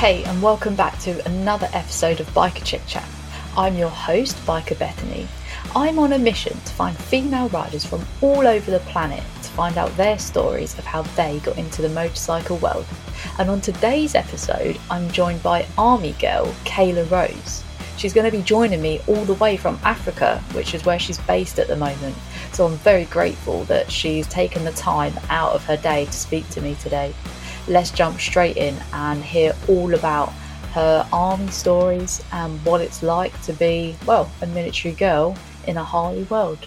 Hey, and welcome back to another episode of Biker Chick Chat. I'm your host, Biker Bethany. I'm on a mission to find female riders from all over the planet to find out their stories of how they got into the motorcycle world. And on today's episode, I'm joined by Army girl Kayla Rose. She's going to be joining me all the way from Africa, which is where she's based at the moment. So I'm very grateful that she's taken the time out of her day to speak to me today let's jump straight in and hear all about her army stories and what it's like to be, well, a military girl in a Harley world.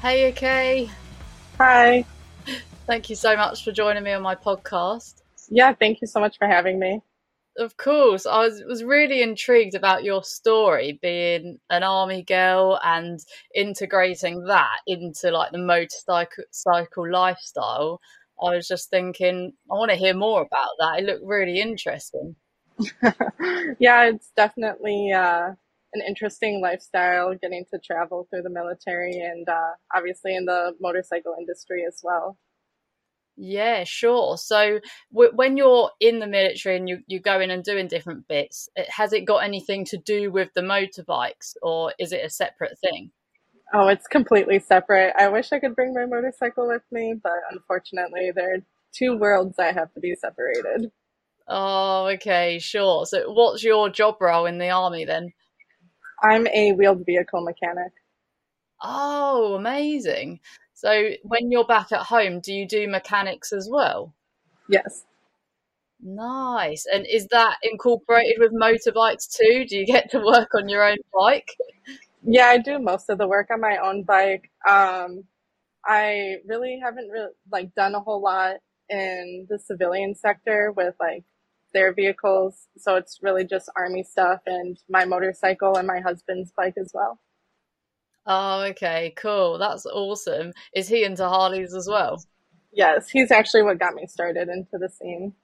Hey, okay. Hi. Thank you so much for joining me on my podcast. Yeah, thank you so much for having me. Of course, I was was really intrigued about your story, being an army girl and integrating that into like the motorcycle cycle lifestyle. I was just thinking, I want to hear more about that. It looked really interesting. yeah, it's definitely uh, an interesting lifestyle getting to travel through the military and uh, obviously in the motorcycle industry as well. Yeah, sure. So w- when you're in the military and you, you're going and doing different bits, has it got anything to do with the motorbikes or is it a separate thing? Oh, it's completely separate. I wish I could bring my motorcycle with me, but unfortunately, there are two worlds that have to be separated. Oh, okay, sure. So, what's your job role in the army then? I'm a wheeled vehicle mechanic. Oh, amazing. So, when you're back at home, do you do mechanics as well? Yes. Nice. And is that incorporated with motorbikes too? Do you get to work on your own bike? Yeah, I do most of the work on my own bike. Um, I really haven't really like done a whole lot in the civilian sector with like their vehicles. So it's really just army stuff and my motorcycle and my husband's bike as well. Oh, okay, cool. That's awesome. Is he into Harleys as well? Yes, he's actually what got me started into the scene.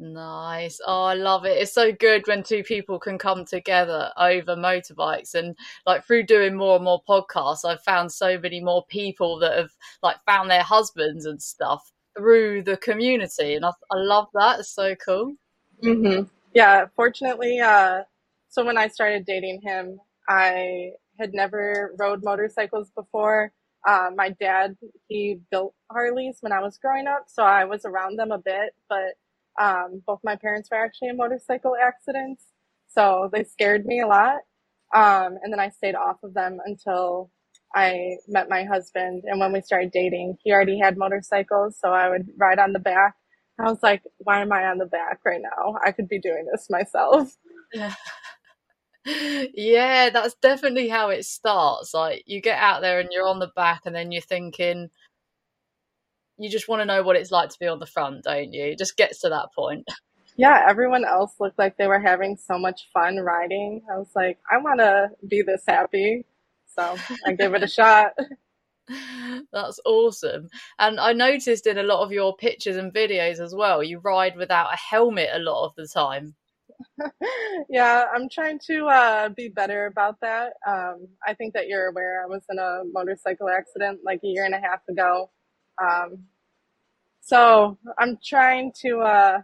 Nice. Oh, I love it. It's so good when two people can come together over motorbikes. And like through doing more and more podcasts, I've found so many more people that have like found their husbands and stuff through the community. And I, I love that. It's so cool. Mm-hmm. Yeah. Fortunately, uh, so when I started dating him, I had never rode motorcycles before. Uh, my dad, he built Harleys when I was growing up, so I was around them a bit, but um, both my parents were actually in motorcycle accidents, so they scared me a lot. Um, and then I stayed off of them until I met my husband. And when we started dating, he already had motorcycles, so I would ride on the back. I was like, why am I on the back right now? I could be doing this myself. Yeah. yeah, that's definitely how it starts. Like you get out there and you're on the back, and then you're thinking, you just want to know what it's like to be on the front, don't you? It just gets to that point. Yeah, everyone else looked like they were having so much fun riding. I was like, I want to be this happy. So I gave it a shot. That's awesome. And I noticed in a lot of your pictures and videos as well, you ride without a helmet a lot of the time. yeah, I'm trying to uh, be better about that. Um, I think that you're aware I was in a motorcycle accident like a year and a half ago. Um, so I'm trying to uh,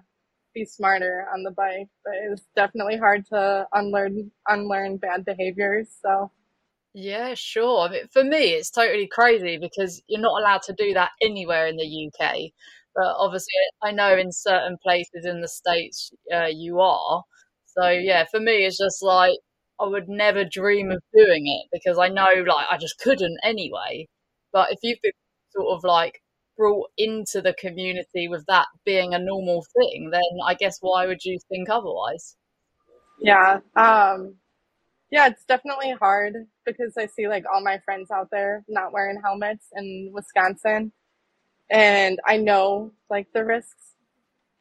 be smarter on the bike, but it's definitely hard to unlearn unlearn bad behaviors. So yeah, sure. I mean, for me, it's totally crazy because you're not allowed to do that anywhere in the UK. But obviously, I know in certain places in the states uh, you are. So yeah, for me, it's just like I would never dream of doing it because I know like I just couldn't anyway. But if you've been sort of like brought into the community with that being a normal thing, then I guess why would you think otherwise? Yeah. Um, Yeah, it's definitely hard because I see like all my friends out there not wearing helmets in Wisconsin. And I know like the risks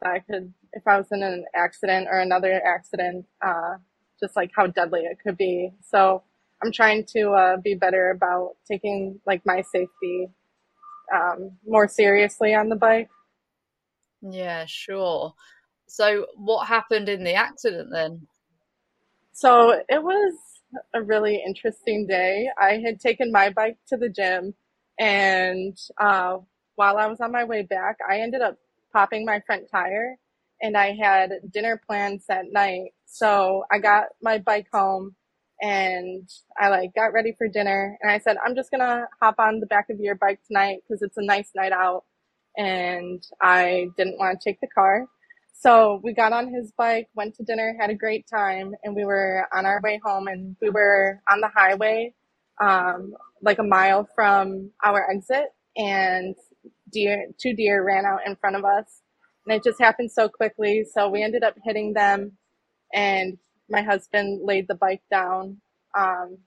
that I could, if I was in an accident or another accident, uh, just like how deadly it could be. So I'm trying to uh, be better about taking like my safety um, more seriously on the bike. Yeah, sure. So, what happened in the accident then? So, it was a really interesting day. I had taken my bike to the gym, and uh, while I was on my way back, I ended up popping my front tire, and I had dinner plans that night. So, I got my bike home and I like got ready for dinner and I said, I'm just gonna hop on the back of your bike tonight because it's a nice night out and I didn't want to take the car. So we got on his bike, went to dinner, had a great time, and we were on our way home and we were on the highway, um, like a mile from our exit and deer, two deer ran out in front of us and it just happened so quickly. So we ended up hitting them and my husband laid the bike down. Um,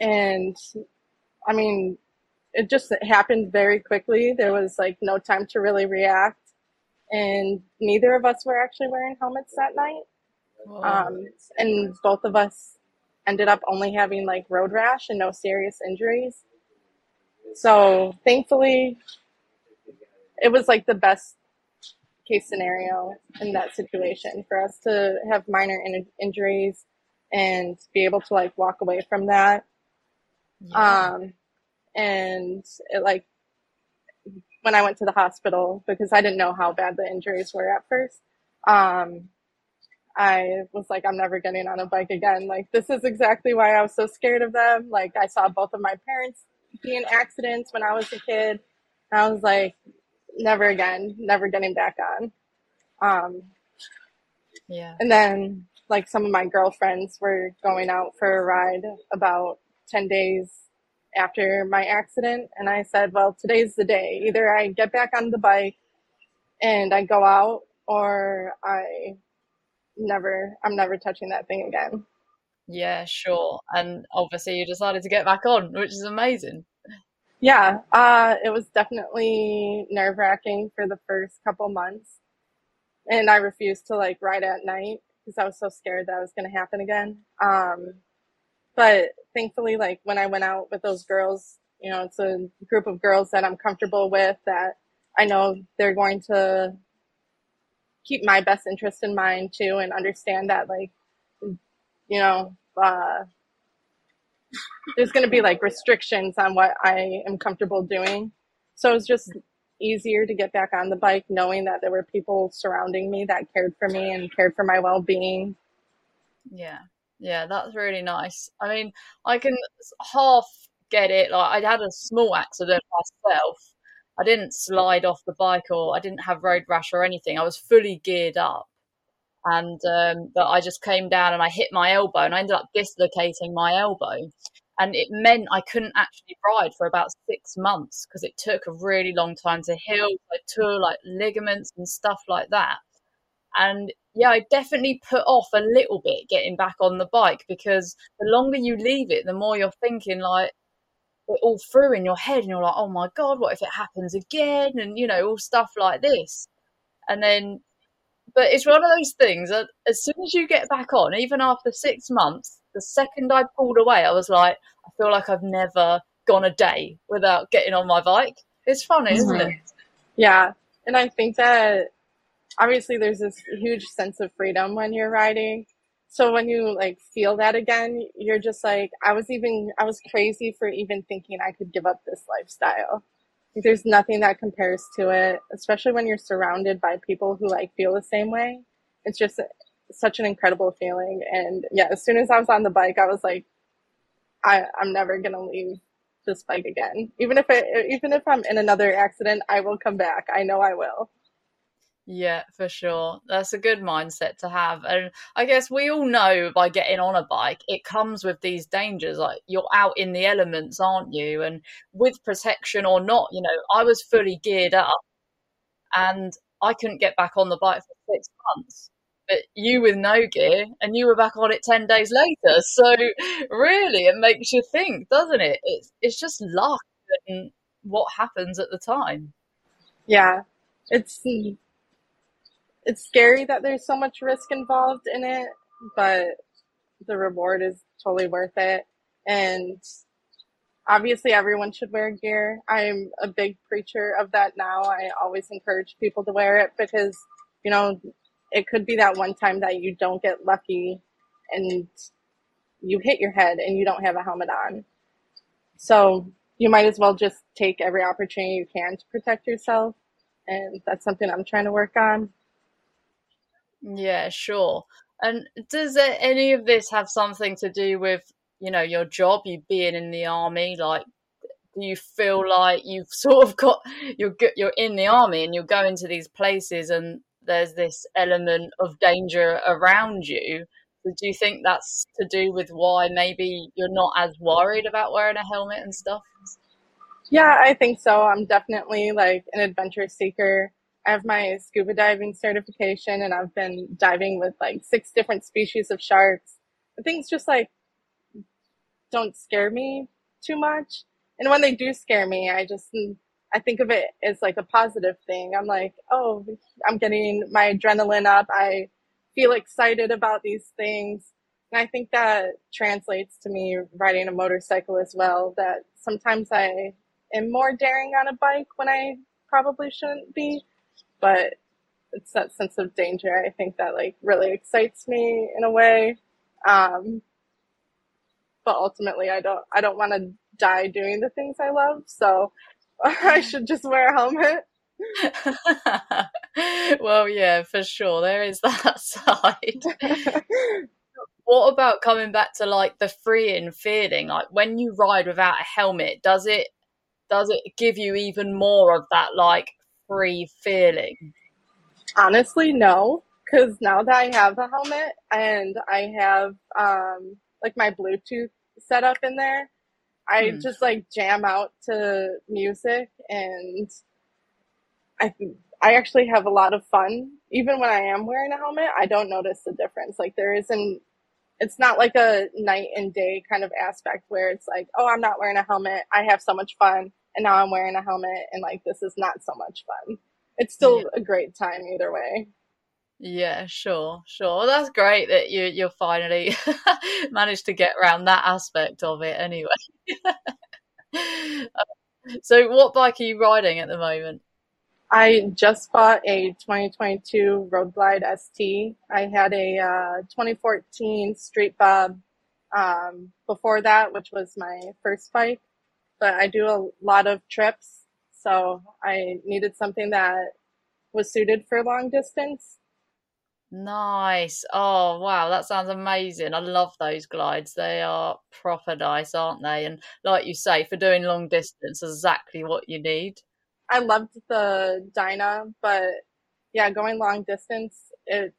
and I mean, it just happened very quickly. There was like no time to really react. And neither of us were actually wearing helmets that night. Um, and both of us ended up only having like road rash and no serious injuries. So thankfully, it was like the best case scenario in that situation for us to have minor in- injuries and be able to like walk away from that. Yeah. Um, and it like when I went to the hospital because I didn't know how bad the injuries were at first. Um, I was like, I'm never getting on a bike again. Like, this is exactly why I was so scared of them. Like, I saw both of my parents be in accidents when I was a kid. And I was like, never again, never getting back on. Um, yeah. And then, like, some of my girlfriends were going out for a ride about 10 days after my accident. And I said, well, today's the day. Either I get back on the bike and I go out, or I never, I'm never touching that thing again. Yeah, sure. And obviously, you decided to get back on, which is amazing. Yeah, uh, it was definitely nerve wracking for the first couple months. And I refused to like ride at night because I was so scared that was going to happen again. Um, but thankfully, like when I went out with those girls, you know, it's a group of girls that I'm comfortable with that I know they're going to keep my best interest in mind too and understand that like, you know, uh, there's going to be like restrictions on what I am comfortable doing. So it was just easier to get back on the bike knowing that there were people surrounding me that cared for me and cared for my well-being. Yeah. Yeah, that's really nice. I mean, I can half get it. Like I had a small accident myself. I didn't slide off the bike or I didn't have road rash or anything. I was fully geared up and um, but I just came down and I hit my elbow and I ended up dislocating my elbow. And it meant I couldn't actually ride for about six months because it took a really long time to heal. I tore like ligaments and stuff like that. And yeah, I definitely put off a little bit getting back on the bike because the longer you leave it, the more you're thinking like it all through in your head and you're like, oh my God, what if it happens again? And you know, all stuff like this. And then but it's one of those things that as soon as you get back on, even after six months, the second I pulled away, I was like, I feel like I've never gone a day without getting on my bike. It's funny, mm-hmm. isn't it? Yeah. And I think that obviously there's this huge sense of freedom when you're riding. So when you like feel that again, you're just like, I was even, I was crazy for even thinking I could give up this lifestyle there's nothing that compares to it, especially when you're surrounded by people who like feel the same way. It's just such an incredible feeling. And yeah, as soon as I was on the bike, I was like, I, I'm never gonna leave this bike again. Even if it, even if I'm in another accident, I will come back. I know I will. Yeah, for sure. That's a good mindset to have. And I guess we all know by getting on a bike, it comes with these dangers. Like you're out in the elements, aren't you? And with protection or not, you know, I was fully geared up and I couldn't get back on the bike for six months. but you with no gear, and you were back on it ten days later. So really, it makes you think, doesn't it? It's it's just luck and what happens at the time. Yeah, it's it's scary that there's so much risk involved in it, but the reward is totally worth it. And obviously everyone should wear gear. I'm a big preacher of that now. I always encourage people to wear it because, you know, it could be that one time that you don't get lucky and you hit your head and you don't have a helmet on. So you might as well just take every opportunity you can to protect yourself. And that's something I'm trying to work on. Yeah, sure. And does any of this have something to do with you know your job you being in the army? Like do you feel like you've sort of got you're you're in the army and you're going to these places and there's this element of danger around you? Do you think that's to do with why maybe you're not as worried about wearing a helmet and stuff? Yeah i think so. I'm definitely like an adventure seeker i have my scuba diving certification and i've been diving with like six different species of sharks it's just like don't scare me too much. And when they do scare me, I just mm, I think of it as like a positive thing. I'm like, oh, I'm getting my adrenaline up. I feel excited about these things. And I think that translates to me riding a motorcycle as well. That sometimes I am more daring on a bike when I probably shouldn't be, but it's that sense of danger. I think that like really excites me in a way. Um, but ultimately I don't I don't want to die doing the things I love, so I should just wear a helmet. well, yeah, for sure. There is that side. what about coming back to like the freeing feeling? Like when you ride without a helmet, does it does it give you even more of that like free feeling? Honestly, no. Because now that I have a helmet and I have um, like my Bluetooth set up in there. I hmm. just like jam out to music and I I actually have a lot of fun. Even when I am wearing a helmet, I don't notice the difference. Like there isn't it's not like a night and day kind of aspect where it's like, oh, I'm not wearing a helmet. I have so much fun and now I'm wearing a helmet and like this is not so much fun. It's still yeah. a great time either way. Yeah, sure, sure. Well, that's great that you you finally managed to get around that aspect of it. Anyway, so what bike are you riding at the moment? I just bought a 2022 Road Glide ST. I had a uh, 2014 Street Bob um, before that, which was my first bike. But I do a lot of trips, so I needed something that was suited for long distance. Nice. Oh, wow. That sounds amazing. I love those glides. They are proper nice, aren't they? And like you say, for doing long distance, exactly what you need. I loved the Dyna, but yeah, going long distance, it,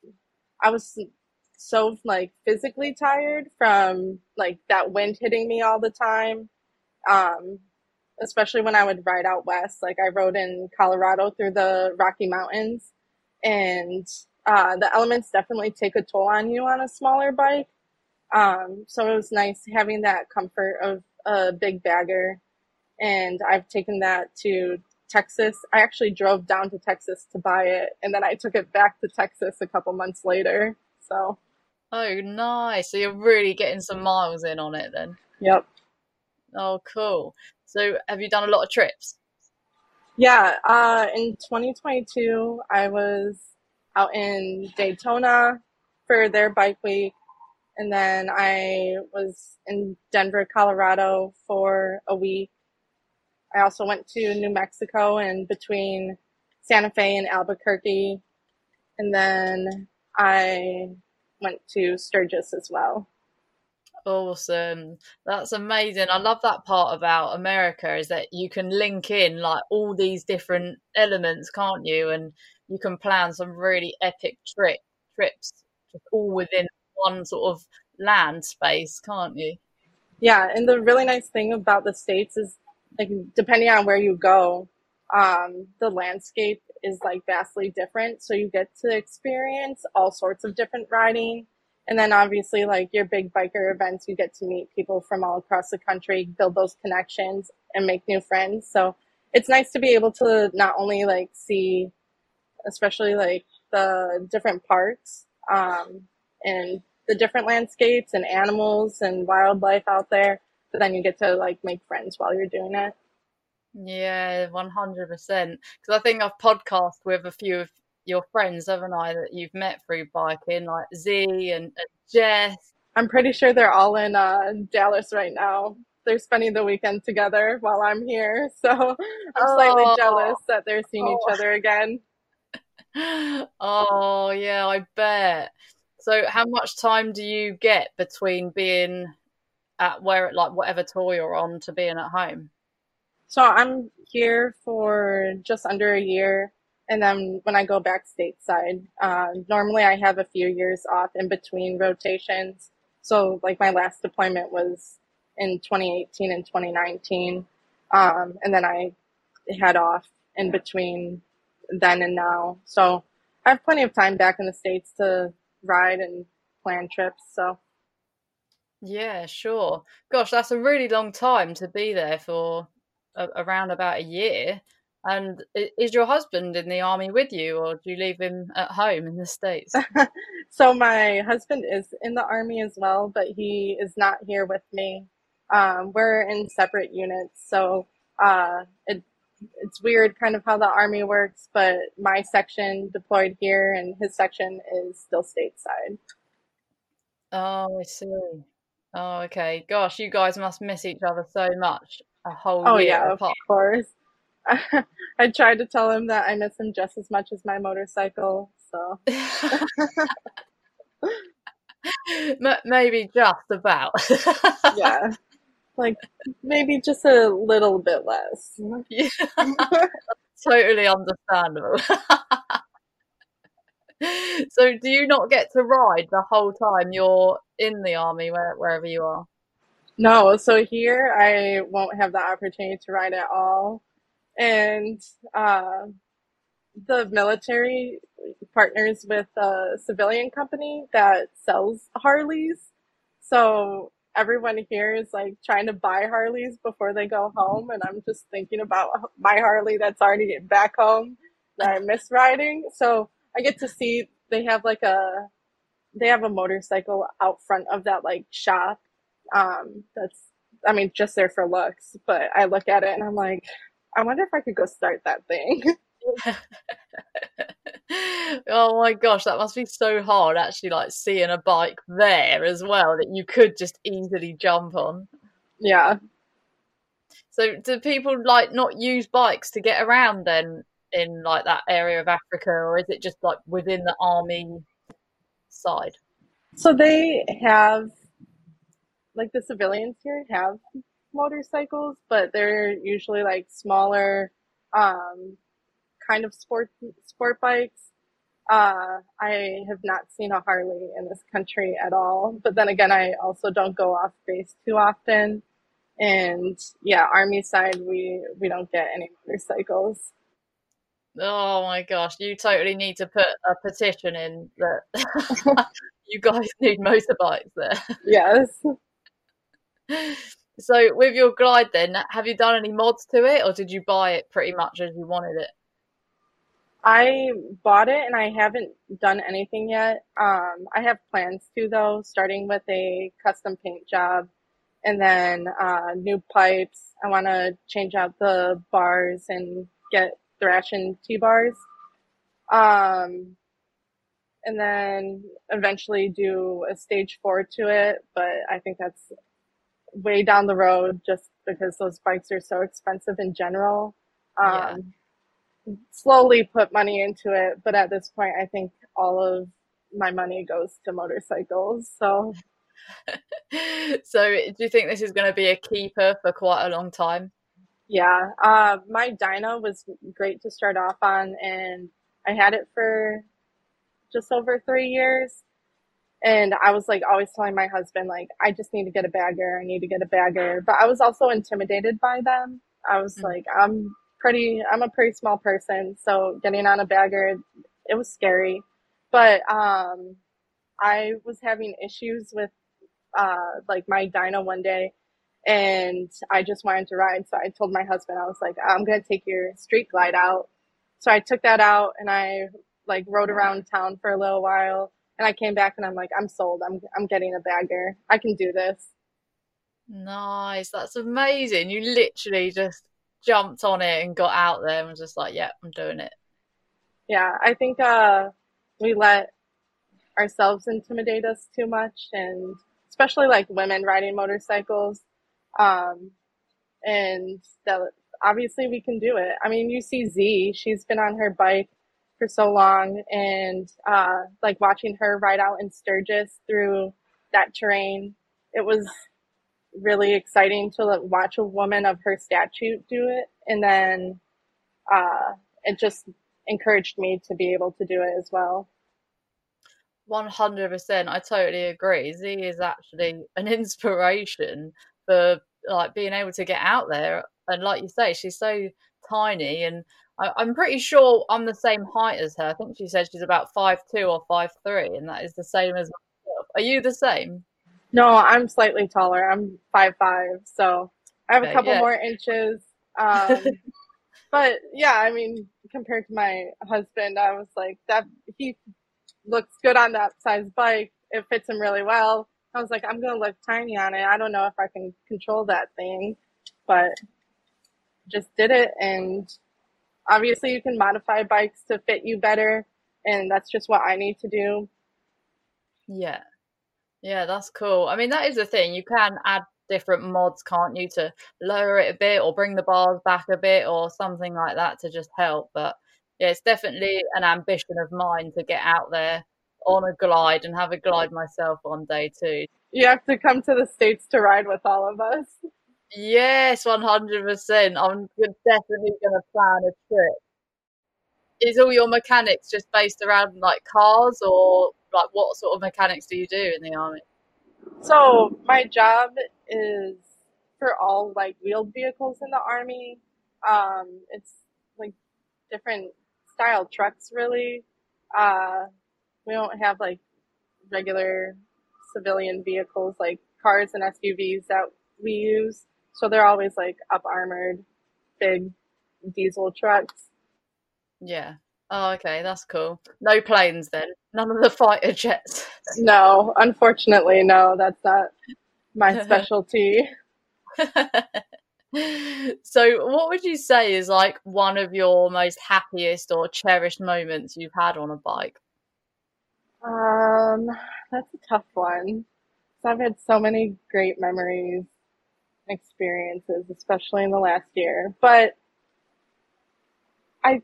I was so like physically tired from like that wind hitting me all the time. Um, especially when I would ride out west. Like I rode in Colorado through the Rocky Mountains and uh, the elements definitely take a toll on you on a smaller bike. Um, so it was nice having that comfort of a big bagger. And I've taken that to Texas. I actually drove down to Texas to buy it, and then I took it back to Texas a couple months later. So. Oh, nice. So you're really getting some miles in on it then. Yep. Oh, cool. So have you done a lot of trips? Yeah. Uh, in 2022, I was out in Daytona for their bike week. And then I was in Denver, Colorado for a week. I also went to New Mexico and between Santa Fe and Albuquerque. And then I went to Sturgis as well. Awesome. That's amazing. I love that part about America is that you can link in like all these different elements, can't you? And you can plan some really epic trip trips all within one sort of land space, can't you? Yeah, and the really nice thing about the states is like depending on where you go, um, the landscape is like vastly different. So you get to experience all sorts of different riding. And then obviously like your big biker events, you get to meet people from all across the country, build those connections and make new friends. So it's nice to be able to not only like see, especially like the different parks, um, and the different landscapes and animals and wildlife out there, but then you get to like make friends while you're doing it. Yeah, one hundred percent. Because I think I've podcast with a few of your friends, haven't I, that you've met through biking, like Z and, and Jess. I'm pretty sure they're all in uh, Dallas right now. They're spending the weekend together while I'm here, so I'm slightly Oh, jealous that they're seeing oh, each other again. oh, yeah, I bet. So, how much time do you get between being at where, like, whatever tour you're on to being at home? So I'm here for just under a year, and then when I go back stateside, uh, normally I have a few years off in between rotations. So like my last deployment was in 2018 and 2019, um, and then I head off in between then and now. So I have plenty of time back in the states to ride and plan trips. So Yeah, sure. Gosh, that's a really long time to be there for a, around about a year. And is your husband in the army with you, or do you leave him at home in the States? so my husband is in the army as well, but he is not here with me. Um, we're in separate units, so uh, it it's weird kind of how the army works. But my section deployed here, and his section is still stateside. Oh, I see. Oh, okay. Gosh, you guys must miss each other so much a whole Oh year yeah, of apart. course. I tried to tell him that I miss him just as much as my motorcycle. So Maybe just about. yeah, like maybe just a little bit less. Yeah, totally understandable. So, do you not get to ride the whole time you're in the army, where, wherever you are? No, so here I won't have the opportunity to ride at all. And uh, the military partners with a civilian company that sells Harleys. So everyone here is like trying to buy Harleys before they go home. And I'm just thinking about my Harley that's already back home that I miss riding. So I get to see they have like a they have a motorcycle out front of that like shop um that's i mean just there for looks but i look at it and i'm like i wonder if i could go start that thing Oh my gosh, that must be so hard actually, like seeing a bike there as well that you could just easily jump on. yeah So, do people like not use bikes to get around then in like that area of Africa, or is it just like within the army side? so they have like the civilians here have motorcycles but they're usually like smaller um kind of sport sport bikes. Uh i have not seen a harley in this country at all but then again i also don't go off base too often. And yeah army side we we don't get any motorcycles. Oh my gosh, you totally need to put a petition in that you guys need motorbikes there. yes So, with your glide, then, have you done any mods to it, or did you buy it pretty much as you wanted it? I bought it and I haven't done anything yet. Um, I have plans to though, starting with a custom paint job and then uh, new pipes. I want to change out the bars and get Thrashin T bars. Um, and then eventually do a stage four to it, but I think that's way down the road just because those bikes are so expensive in general. Yeah. Um, slowly put money into it, but at this point, I think all of my money goes to motorcycles. So so, do you think this is going to be a keeper for quite a long time? yeah, uh, my Dyna was great to start off on, and I had it for just over three years. And I was like always telling my husband, like, I just need to get a bagger. I need to get a bagger. But I was also intimidated by them. I was Mm. like, I'm pretty I'm a pretty small person, so getting on a bagger it was scary. But um I was having issues with uh like my Dyna one day and I just wanted to ride. So I told my husband, I was like, I'm gonna take your street glide out. So I took that out and I like rode around town for a little while and I came back and I'm like, I'm sold. I'm I'm getting a bagger. I can do this. Nice. That's amazing. You literally just jumped on it and got out there and was just like, yeah, I'm doing it. Yeah, I think uh, we let ourselves intimidate us too much, and especially like women riding motorcycles. Um, and that obviously we can do it. I mean, you see Z, she's been on her bike for so long, and uh, like watching her ride out in Sturgis through that terrain, it was really exciting to like, watch a woman of her stature do it. And then uh, it just encouraged me to be able to do it as well. 100%. I totally agree. Z is actually an inspiration for like being able to get out there. And like you say, she's so tiny and I, am pretty sure I'm the same height as her. I think she said she's about five two or five three, and that is the same as myself. Are you the same? No, I'm slightly taller. I'm five five, so I have okay, a couple yeah. more inches. Um, but yeah, I mean, compared to my husband, I was like that. He looks good on that size bike. It fits him really well. I was like, I'm gonna look tiny on it. I don't know if I can control that thing, but just did it. And obviously, you can modify bikes to fit you better, and that's just what I need to do. Yeah. Yeah, that's cool. I mean, that is the thing. You can add different mods, can't you, to lower it a bit or bring the bars back a bit or something like that to just help. But yeah, it's definitely an ambition of mine to get out there on a glide and have a glide myself one day too. You have to come to the States to ride with all of us. Yes, 100%. I'm definitely going to plan a trip. Is all your mechanics just based around like cars or like what sort of mechanics do you do in the army? So my job is for all like wheeled vehicles in the army. Um, it's like different style trucks really. Uh, we don't have like regular civilian vehicles like cars and SUVs that we use. So they're always like up armored, big diesel trucks. Yeah. Oh, okay, that's cool. No planes then. None of the fighter jets. no, unfortunately, no. That's not my specialty. so, what would you say is like one of your most happiest or cherished moments you've had on a bike? Um, that's a tough one. So I've had so many great memories, experiences, especially in the last year. But I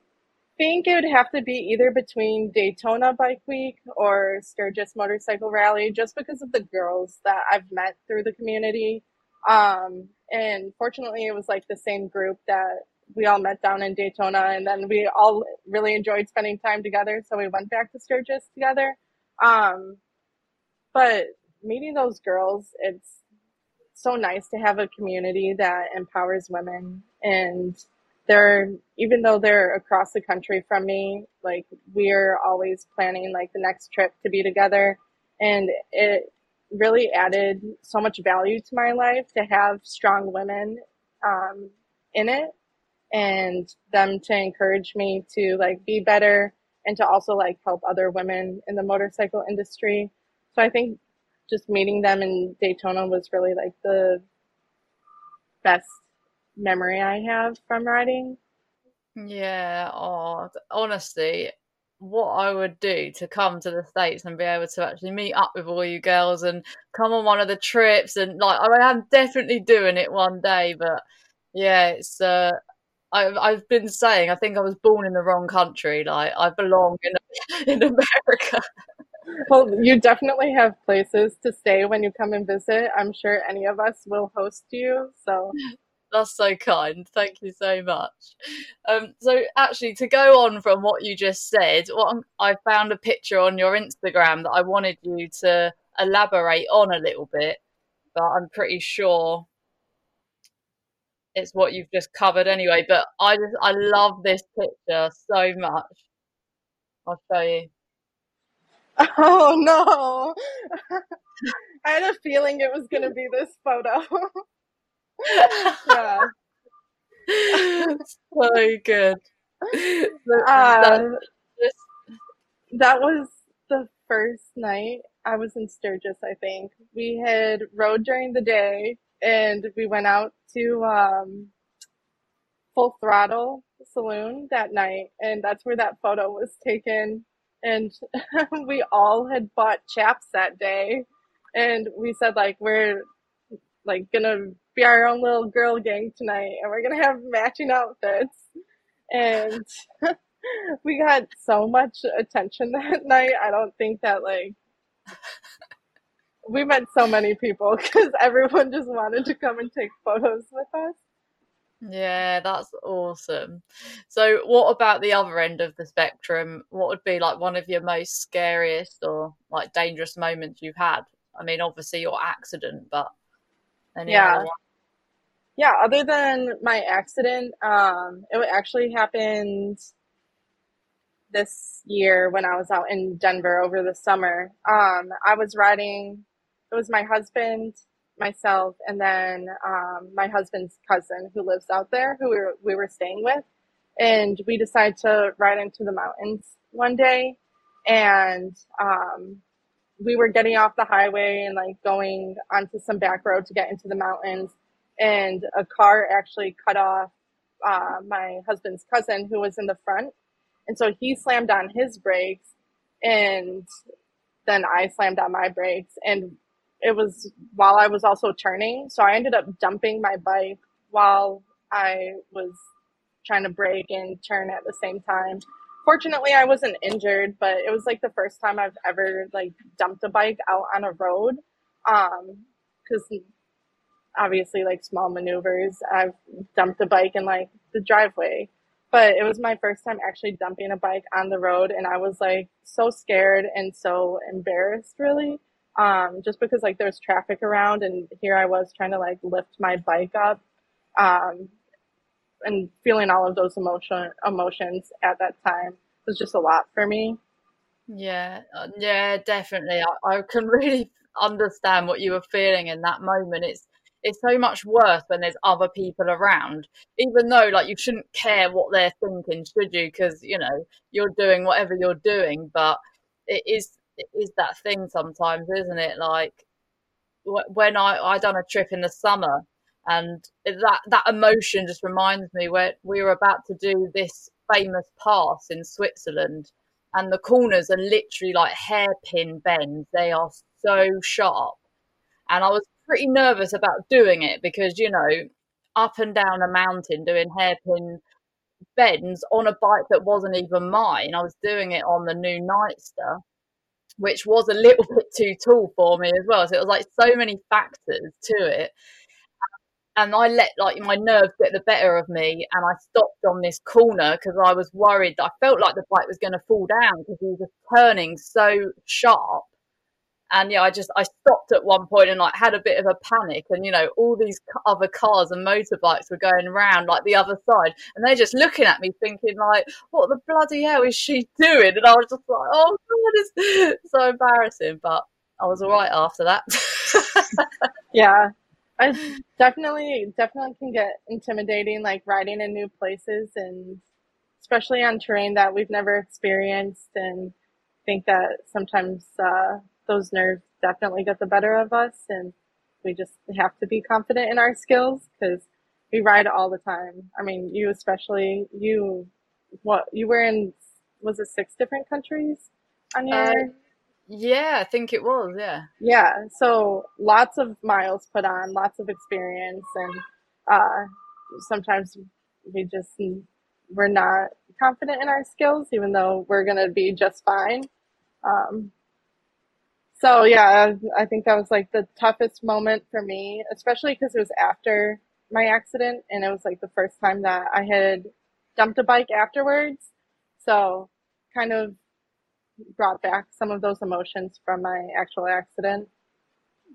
think it would have to be either between Daytona Bike Week or Sturgis Motorcycle Rally, just because of the girls that I've met through the community. Um, and fortunately, it was like the same group that we all met down in Daytona, and then we all really enjoyed spending time together. So we went back to Sturgis together. Um, but meeting those girls, it's so nice to have a community that empowers women. And they're even though they're across the country from me like we're always planning like the next trip to be together. And it really added so much value to my life to have strong women um, in it and them to encourage me to like be better and to also like help other women in the motorcycle industry. So i think just meeting them in daytona was really like the best memory I have from riding. Yeah, oh, honestly, what I would do to come to the States and be able to actually meet up with all you girls and come on one of the trips and like I am definitely doing it one day, but yeah, it's uh I've I've been saying I think I was born in the wrong country. Like I belong in in America. Well, you definitely have places to stay when you come and visit. I'm sure any of us will host you. So that's so kind. Thank you so much. Um, so, actually, to go on from what you just said, what I found a picture on your Instagram that I wanted you to elaborate on a little bit, but I'm pretty sure it's what you've just covered anyway. But I just I love this picture so much. I'll show you. Oh no! I had a feeling it was going to be this photo. yeah. so good. Uh, that was the first night I was in Sturgis, I think. We had rode during the day and we went out to um, Full Throttle Saloon that night, and that's where that photo was taken. And we all had bought chaps that day, and we said like we're like gonna be our own little girl gang tonight, and we're gonna have matching outfits. And we got so much attention that night. I don't think that like we met so many people because everyone just wanted to come and take photos with us. Yeah, that's awesome. So, what about the other end of the spectrum? What would be like one of your most scariest or like dangerous moments you've had? I mean, obviously your accident, but yeah, yeah. Other than my accident, um, it actually happened this year when I was out in Denver over the summer. Um, I was riding. It was my husband, myself, and then um, my husband's cousin who lives out there, who we were, we were staying with, and we decided to ride into the mountains one day, and um, we were getting off the highway and like going onto some back road to get into the mountains, and a car actually cut off uh, my husband's cousin who was in the front. And so he slammed on his brakes and then I slammed on my brakes. And it was while I was also turning. So I ended up dumping my bike while I was trying to brake and turn at the same time. Fortunately, I wasn't injured, but it was like the first time I've ever like dumped a bike out on a road. Um, cause obviously like small maneuvers, I've dumped a bike in like the driveway but it was my first time actually dumping a bike on the road and i was like so scared and so embarrassed really um, just because like there's traffic around and here i was trying to like lift my bike up um, and feeling all of those emotion emotions at that time was just a lot for me. Yeah uh, yeah definitely. I, I can really understand what you were feeling in that moment. It's it's so much worse when there's other people around even though like you shouldn't care what they're thinking should you? Because you know you're doing whatever you're doing but it is it is that thing sometimes isn't it? Like when i i done a trip in the summer and that that emotion just reminds me where we were about to do this famous pass in switzerland and the corners are literally like hairpin bends. They are so sharp. And i was pretty nervous about doing it because you know up and down a mountain doing hairpin bends on a bike that wasn't even mine. I was doing it on the new Nightster, which was a little bit too tall for me as well. So it was like so many factors to it. Um, and I let like my nerves get the better of me, and I stopped on this corner because I was worried. I felt like the bike was going to fall down because he was turning so sharp and yeah, I just I stopped at one point and like had a bit of a panic, and you know all these other cars and motorbikes were going around like the other side, and they're just looking at me thinking like, what the bloody hell is she doing? And I was just like, oh god, it's so embarrassing, but I was all right after that. yeah, I definitely definitely can get intimidating, like riding in new places and especially on terrain that we've never experienced, and think that sometimes. Uh, those nerves definitely get the better of us and we just have to be confident in our skills because we ride all the time. I mean, you especially, you, what, you were in, was it six different countries on your? Uh, yeah, I think it was, yeah. Yeah, so lots of miles put on, lots of experience, and uh, sometimes we just, we're not confident in our skills, even though we're going to be just fine. Um, so yeah, I think that was like the toughest moment for me, especially because it was after my accident and it was like the first time that I had dumped a bike afterwards. So kind of brought back some of those emotions from my actual accident.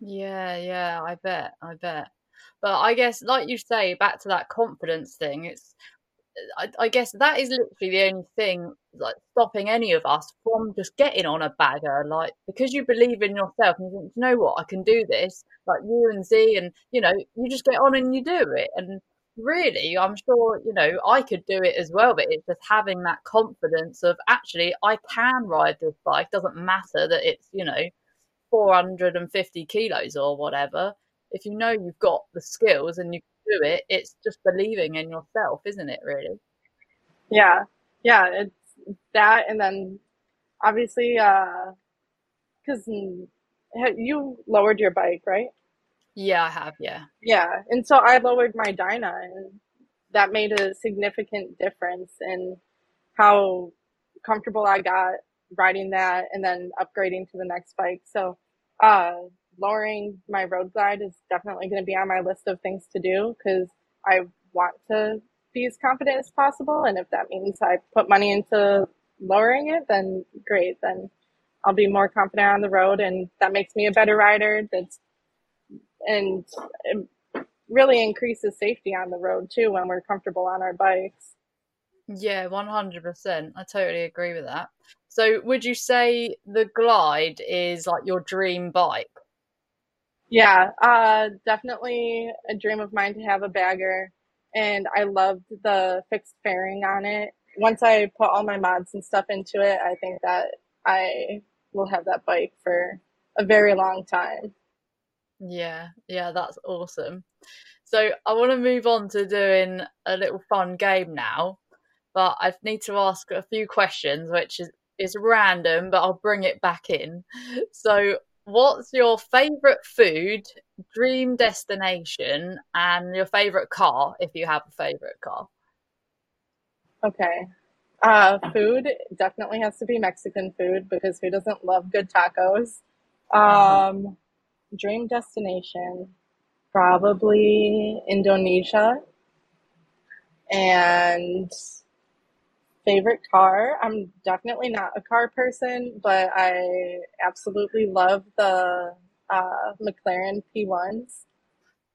Yeah, yeah, I bet, I bet. But I guess, like you say, back to that confidence thing, it's I, I, guess that is literally the only thing like stopping any of us from just getting on a bagger. Like because you believe in yourself and you think, you know what, I can do this. Like you and Z, and you know, you just get on and you do it. And really, I'm sure you know I could do it as well. But it's just having that confidence of actually I can ride this bike. Doesn't matter that it's you know 450 kilos or whatever. If you know you've got the skills and you it, it's just believing in yourself, isn't it, really? Yeah. Yeah. It's that. And then obviously, uh, cause you lowered your bike, right? Yeah, I have. Yeah. Yeah. And so I lowered my Dyna and that made a significant difference in how comfortable I got riding that and then upgrading to the next bike. So, uh, lowering my road glide is definitely going to be on my list of things to do because I want to be as confident as possible. And if that means I put money into lowering it, then great. Then I'll be more confident on the road, and that makes me a better rider. That's and really increases safety on the road too when we're comfortable on our bikes. Yeah, one hundred percent. I totally agree with that. So, would you say the Glide is like your dream bike? Yeah, uh, definitely a dream of mine to have a bagger. And I loved the fixed fairing on it. Once I put all my mods and stuff into it, I think that I will have that bike for a very long time. Yeah, yeah, that's awesome. So I want to move on to doing a little fun game now, but I need to ask a few questions, which is is random, but I'll bring it back in. So what's your favorite food, dream destination, and your favorite car if you have a favorite car? Okay. Uh, food definitely has to be Mexican food because who doesn't love good tacos? Um, dream destination, probably Indonesia. And favorite car. I'm definitely not a car person, but I absolutely love the uh, McLaren P1s.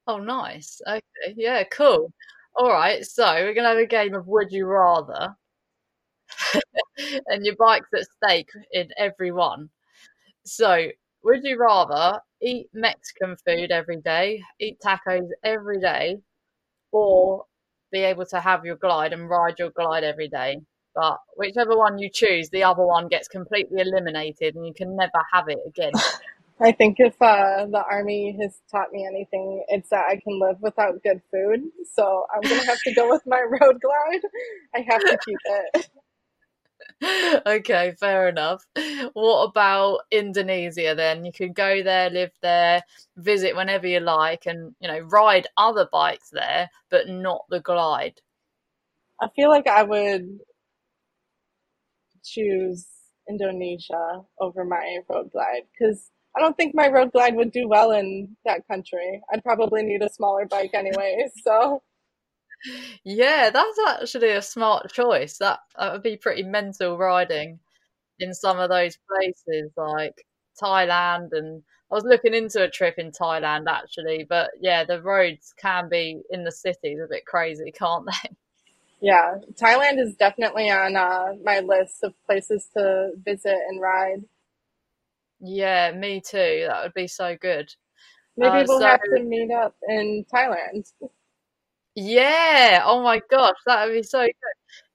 Oh, nice. Okay. Yeah, cool. All right. So we're going to have a game of Would You Rather. and your bike's at stake in every one. So, would you rather eat Mexican food every day, eat tacos every day, or be able to have your glide and ride your glide every day? But whichever one you choose, the other one gets completely eliminated and you can never have it again. I think if uh, the army has taught me anything, it's that I can live without good food. So I'm going to have to go with my road glide. I have to keep it. okay, fair enough. What about Indonesia then? You can go there, live there, visit whenever you like, and you know, ride other bikes there, but not the glide. I feel like I would choose Indonesia over my road glide because I don't think my road glide would do well in that country. I'd probably need a smaller bike anyway. So, yeah, that's actually a smart choice. That that would be pretty mental riding in some of those places like Thailand and I was looking into a trip in Thailand actually, but yeah, the roads can be in the cities a bit crazy, can't they? Yeah, Thailand is definitely on uh, my list of places to visit and ride. Yeah, me too. That would be so good. Maybe uh, we'll so, have to meet up in Thailand. Yeah. Oh my gosh, that would be so good.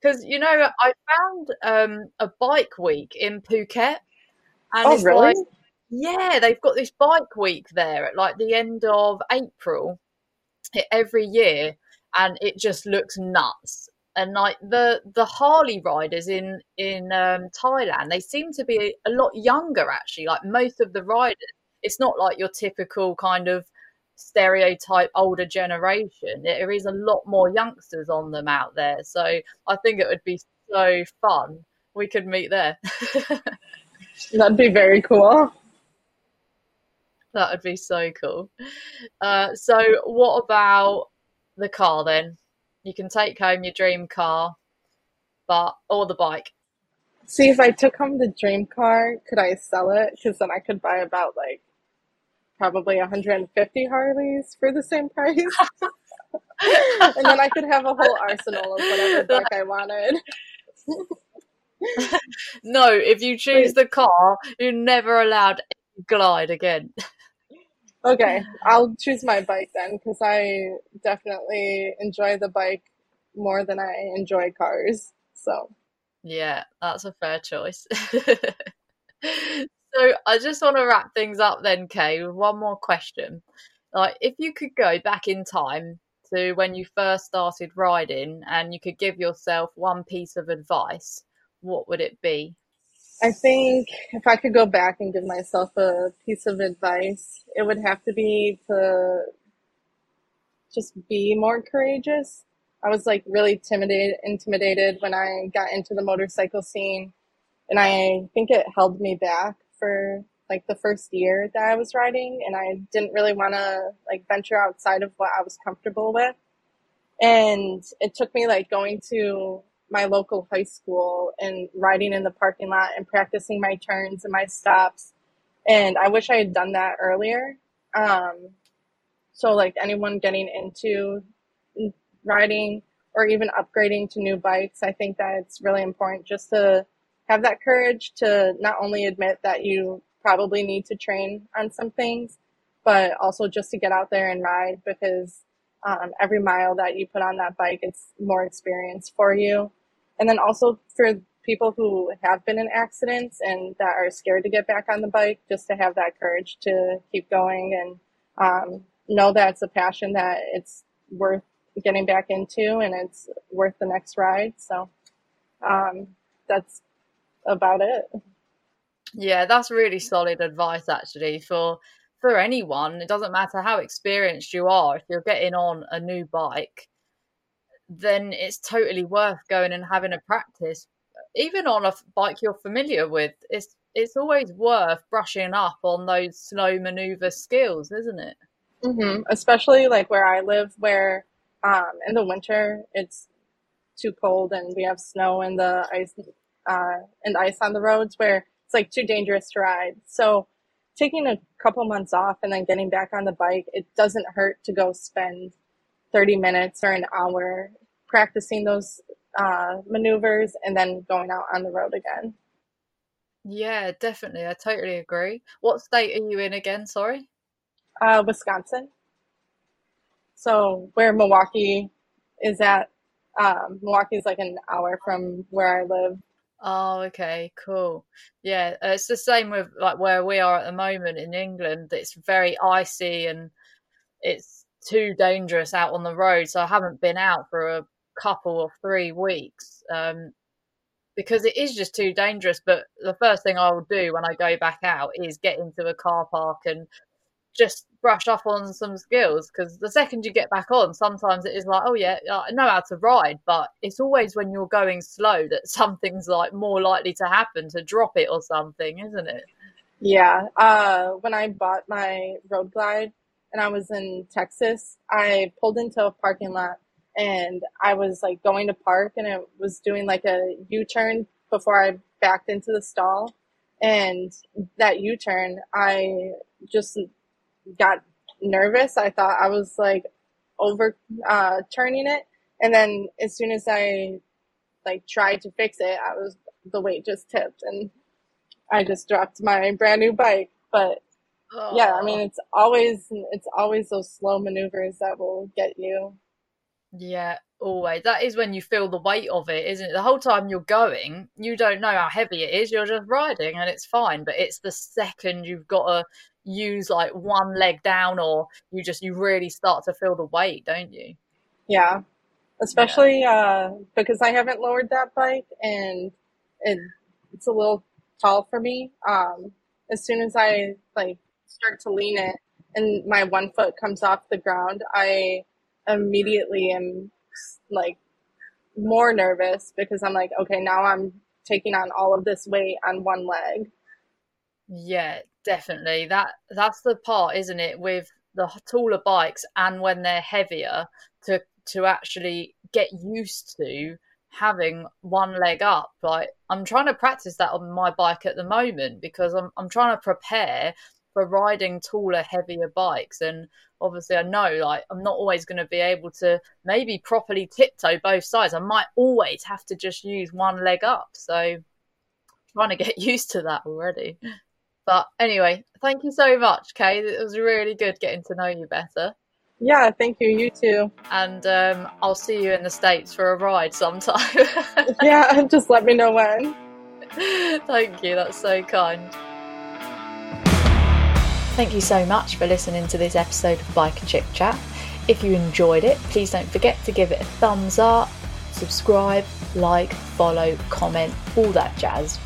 Because you know, I found um, a bike week in Phuket, and oh, it's really? like, yeah, they've got this bike week there at like the end of April every year, and it just looks nuts and like the the Harley riders in in um, Thailand, they seem to be a lot younger actually. Like most of the riders, it's not like your typical kind of stereotype older generation. There is a lot more youngsters on them out there, so I think it would be so fun. We could meet there. That'd be very cool. That would be so cool. Uh, so, what about the car then? You can take home your dream car, but or the bike. See, if I took home the dream car, could I sell it? Because then I could buy about like probably 150 Harleys for the same price. and then I could have a whole arsenal of whatever bike I wanted. no, if you choose the car, you're never allowed to glide again. Okay, I'll choose my bike then because I definitely enjoy the bike more than I enjoy cars. So, yeah, that's a fair choice. so, I just want to wrap things up then, Kay, with one more question. Like, if you could go back in time to when you first started riding and you could give yourself one piece of advice, what would it be? I think if I could go back and give myself a piece of advice, it would have to be to just be more courageous. I was like really intimidated, intimidated when I got into the motorcycle scene, and I think it held me back for like the first year that I was riding, and I didn't really want to like venture outside of what I was comfortable with. And it took me like going to my local high school and riding in the parking lot and practicing my turns and my stops. And I wish I had done that earlier. Um, so, like anyone getting into riding or even upgrading to new bikes, I think that it's really important just to have that courage to not only admit that you probably need to train on some things, but also just to get out there and ride because um, every mile that you put on that bike, it's more experience for you. And then also for people who have been in accidents and that are scared to get back on the bike, just to have that courage to keep going and um, know that it's a passion that it's worth getting back into and it's worth the next ride. So um, that's about it. Yeah, that's really solid advice actually for for anyone. It doesn't matter how experienced you are, if you're getting on a new bike, then it's totally worth going and having a practice. Even on a bike you're familiar with, it's it's always worth brushing up on those slow maneuver skills, isn't it? Mm-hmm. Especially like where I live, where um, in the winter it's too cold and we have snow and the ice uh, and ice on the roads, where it's like too dangerous to ride. So taking a couple months off and then getting back on the bike, it doesn't hurt to go spend 30 minutes or an hour practicing those uh, maneuvers and then going out on the road again. Yeah, definitely. I totally agree. What state are you in again? Sorry. Uh, Wisconsin. So where Milwaukee is at, um, Milwaukee is like an hour from where I live. Oh, okay, cool. Yeah, uh, it's the same with like where we are at the moment in England. It's very icy and it's too dangerous out on the road. So I haven't been out for a couple or three weeks um, because it is just too dangerous. But the first thing I will do when I go back out is get into a car park and just brush up on some skills because the second you get back on, sometimes it is like, oh yeah, I know how to ride, but it's always when you're going slow that something's like more likely to happen to drop it or something, isn't it? Yeah. Uh, when I bought my road glide and I was in Texas, I pulled into a parking lot and I was like going to park and it was doing like a U turn before I backed into the stall. And that U turn, I just got nervous. I thought I was like over uh, turning it. And then as soon as I like tried to fix it, I was the weight just tipped and I just dropped my brand new bike. But yeah, I mean it's always it's always those slow maneuvers that will get you. Yeah, always. That is when you feel the weight of it, isn't it? The whole time you're going, you don't know how heavy it is. You're just riding and it's fine. But it's the second you've got to use like one leg down or you just, you really start to feel the weight, don't you? Yeah. Especially yeah. uh, because I haven't lowered that bike and it, it's a little tall for me. Um, as soon as I like start to lean it and my one foot comes off the ground, I immediately am like more nervous because I'm like, okay, now I'm taking on all of this weight on one leg. Yeah, definitely. That that's the part, isn't it, with the taller bikes and when they're heavier to to actually get used to having one leg up. Like I'm trying to practice that on my bike at the moment because I'm I'm trying to prepare for riding taller, heavier bikes. And obviously, I know like I'm not always going to be able to maybe properly tiptoe both sides. I might always have to just use one leg up. So, trying to get used to that already. But anyway, thank you so much, Kay. It was really good getting to know you better. Yeah, thank you. You too. And um, I'll see you in the States for a ride sometime. yeah, just let me know when. Thank you. That's so kind. Thank you so much for listening to this episode of Biker Chick Chat. If you enjoyed it, please don't forget to give it a thumbs up, subscribe, like, follow, comment, all that jazz.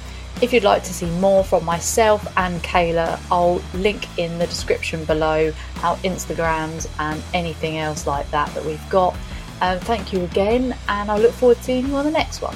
If you'd like to see more from myself and Kayla, I'll link in the description below our Instagrams and anything else like that that we've got. Um, thank you again, and I look forward to seeing you on the next one.